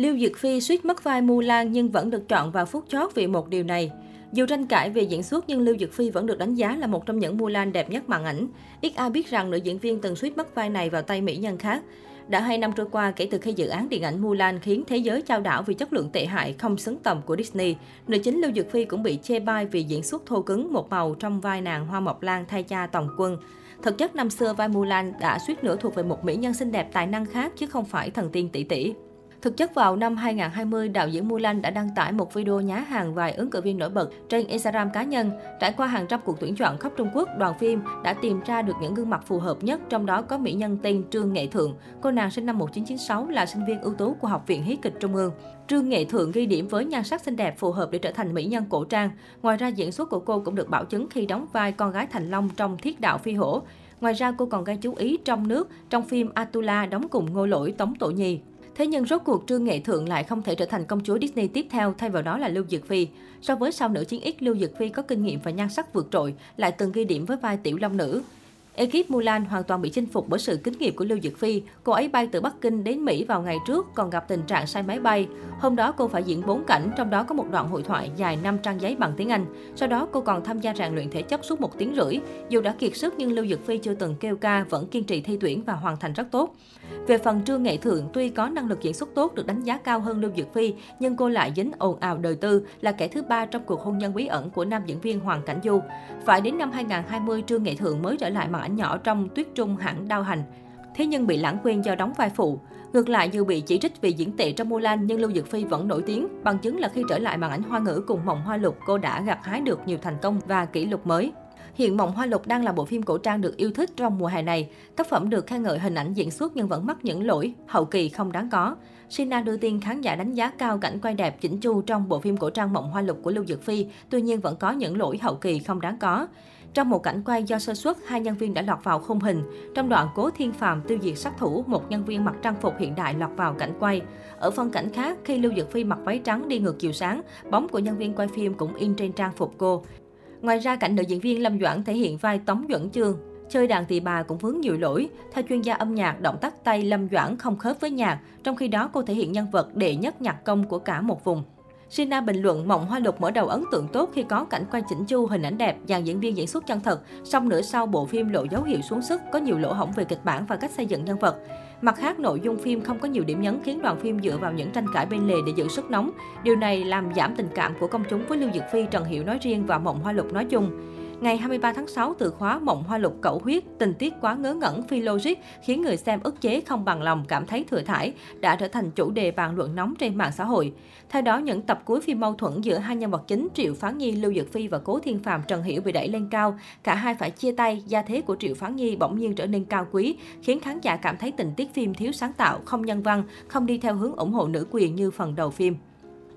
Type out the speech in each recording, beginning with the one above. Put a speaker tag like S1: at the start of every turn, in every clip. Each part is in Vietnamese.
S1: Lưu Dực Phi suýt mất vai Mulan nhưng vẫn được chọn vào phút chót vì một điều này. Dù tranh cãi về diễn xuất nhưng Lưu Dực Phi vẫn được đánh giá là một trong những Mulan đẹp nhất màn ảnh. Ít ai biết rằng nữ diễn viên từng suýt mất vai này vào tay mỹ nhân khác. Đã hai năm trôi qua kể từ khi dự án điện ảnh Mulan khiến thế giới trao đảo vì chất lượng tệ hại không xứng tầm của Disney, nữ chính Lưu Dực Phi cũng bị chê bai vì diễn xuất thô cứng một màu trong vai nàng Hoa Mộc Lan thay cha Tòng Quân. Thực chất năm xưa vai Mulan đã suýt nữa thuộc về một mỹ nhân xinh đẹp tài năng khác chứ không phải thần tiên tỷ tỷ. Thực chất vào năm 2020, đạo diễn Mulan đã đăng tải một video nhá hàng vài ứng cử viên nổi bật trên Instagram cá nhân. Trải qua hàng trăm cuộc tuyển chọn khắp Trung Quốc, đoàn phim đã tìm ra được những gương mặt phù hợp nhất, trong đó có mỹ nhân tên Trương Nghệ Thượng. Cô nàng sinh năm 1996 là sinh viên ưu tú của Học viện Hí kịch Trung ương. Trương Nghệ Thượng ghi điểm với nhan sắc xinh đẹp phù hợp để trở thành mỹ nhân cổ trang. Ngoài ra, diễn xuất của cô cũng được bảo chứng khi đóng vai con gái Thành Long trong Thiết đạo phi hổ. Ngoài ra, cô còn gây chú ý trong nước trong phim Atula đóng cùng Ngô Lỗi Tống Tổ Nhi. Thế nhưng rốt cuộc Trương Nghệ Thượng lại không thể trở thành công chúa Disney tiếp theo, thay vào đó là Lưu Dược Phi. So với sao nữ chiến X, Lưu Dược Phi có kinh nghiệm và nhan sắc vượt trội, lại từng ghi điểm với vai tiểu long nữ. Ekip Mulan hoàn toàn bị chinh phục bởi sự kinh nghiệm của Lưu Dực Phi. Cô ấy bay từ Bắc Kinh đến Mỹ vào ngày trước, còn gặp tình trạng sai máy bay. Hôm đó cô phải diễn 4 cảnh, trong đó có một đoạn hội thoại dài 5 trang giấy bằng tiếng Anh. Sau đó cô còn tham gia rèn luyện thể chất suốt một tiếng rưỡi. Dù đã kiệt sức nhưng Lưu Dực Phi chưa từng kêu ca, vẫn kiên trì thi tuyển và hoàn thành rất tốt. Về phần Trương Nghệ Thượng, tuy có năng lực diễn xuất tốt được đánh giá cao hơn Lưu Dực Phi, nhưng cô lại dính ồn ào đời tư, là kẻ thứ ba trong cuộc hôn nhân bí ẩn của nam diễn viên Hoàng Cảnh Du. Phải đến năm 2020, Trương Nghệ Thượng mới trở lại màn ảnh nhỏ trong Tuyết Trung hãng đao hành. Thế nhưng bị lãng quên do đóng vai phụ. Ngược lại, dù bị chỉ trích vì diễn tệ trong Mulan, nhưng Lưu Dực Phi vẫn nổi tiếng. Bằng chứng là khi trở lại màn ảnh hoa ngữ cùng Mộng Hoa Lục, cô đã gặt hái được nhiều thành công và kỷ lục mới. Hiện Mộng Hoa Lục đang là bộ phim cổ trang được yêu thích trong mùa hè này. Tác phẩm được khen ngợi hình ảnh diễn xuất nhưng vẫn mắc những lỗi hậu kỳ không đáng có. Sina đưa tin khán giả đánh giá cao cảnh quay đẹp chỉnh chu trong bộ phim cổ trang Mộng Hoa Lục của Lưu Dực Phi, tuy nhiên vẫn có những lỗi hậu kỳ không đáng có. Trong một cảnh quay do sơ suất, hai nhân viên đã lọt vào khung hình. Trong đoạn Cố Thiên Phàm tiêu diệt sát thủ, một nhân viên mặc trang phục hiện đại lọt vào cảnh quay. Ở phân cảnh khác, khi Lưu Dực Phi mặc váy trắng đi ngược chiều sáng, bóng của nhân viên quay phim cũng in trên trang phục cô. Ngoài ra, cảnh nữ diễn viên Lâm Doãn thể hiện vai Tống Duẩn Chương. Chơi đàn tỳ bà cũng vướng nhiều lỗi. Theo chuyên gia âm nhạc, động tác tay Lâm Doãn không khớp với nhạc, trong khi đó cô thể hiện nhân vật đệ nhất nhạc công của cả một vùng. Sina bình luận Mộng Hoa Lục mở đầu ấn tượng tốt khi có cảnh quay chỉnh chu, hình ảnh đẹp, dàn diễn viên diễn xuất chân thật. Song nửa sau bộ phim lộ dấu hiệu xuống sức, có nhiều lỗ hổng về kịch bản và cách xây dựng nhân vật. Mặt khác, nội dung phim không có nhiều điểm nhấn khiến đoàn phim dựa vào những tranh cãi bên lề để giữ sức nóng. Điều này làm giảm tình cảm của công chúng với Lưu Dực Phi, Trần Hiểu nói riêng và Mộng Hoa Lục nói chung. Ngày 23 tháng 6, từ khóa Mộng Hoa Lục cẩu huyết, tình tiết quá ngớ ngẩn phi logic khiến người xem ức chế không bằng lòng cảm thấy thừa thải, đã trở thành chủ đề bàn luận nóng trên mạng xã hội. Theo đó, những tập cuối phim mâu thuẫn giữa hai nhân vật chính Triệu Phán Nhi, Lưu Dực Phi và Cố Thiên Phạm Trần Hiểu bị đẩy lên cao. Cả hai phải chia tay, gia thế của Triệu Phán Nhi bỗng nhiên trở nên cao quý, khiến khán giả cảm thấy tình tiết phim thiếu sáng tạo, không nhân văn, không đi theo hướng ủng hộ nữ quyền như phần đầu phim.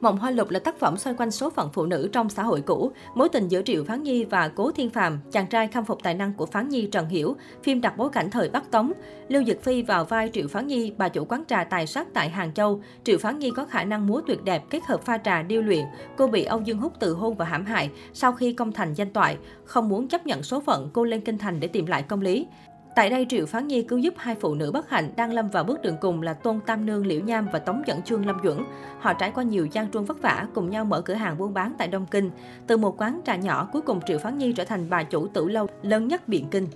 S1: Mộng Hoa Lục là tác phẩm xoay quanh số phận phụ nữ trong xã hội cũ, mối tình giữa Triệu Phán Nhi và Cố Thiên Phàm, chàng trai khâm phục tài năng của Phán Nhi Trần Hiểu. Phim đặt bối cảnh thời Bắc Tống. Lưu Dực Phi vào vai Triệu Phán Nhi, bà chủ quán trà tài sắc tại Hàng Châu. Triệu Phán Nhi có khả năng múa tuyệt đẹp kết hợp pha trà điêu luyện. Cô bị Âu Dương Húc từ hôn và hãm hại. Sau khi công thành danh toại, không muốn chấp nhận số phận, cô lên kinh thành để tìm lại công lý. Tại đây, Triệu Phán Nhi cứu giúp hai phụ nữ bất hạnh đang lâm vào bước đường cùng là Tôn Tam Nương Liễu Nham và Tống Dẫn Chương Lâm Duẩn. Họ trải qua nhiều gian truân vất vả, cùng nhau mở cửa hàng buôn bán tại Đông Kinh. Từ một quán trà nhỏ, cuối cùng Triệu Phán Nhi trở thành bà chủ tử lâu lớn nhất Biện Kinh.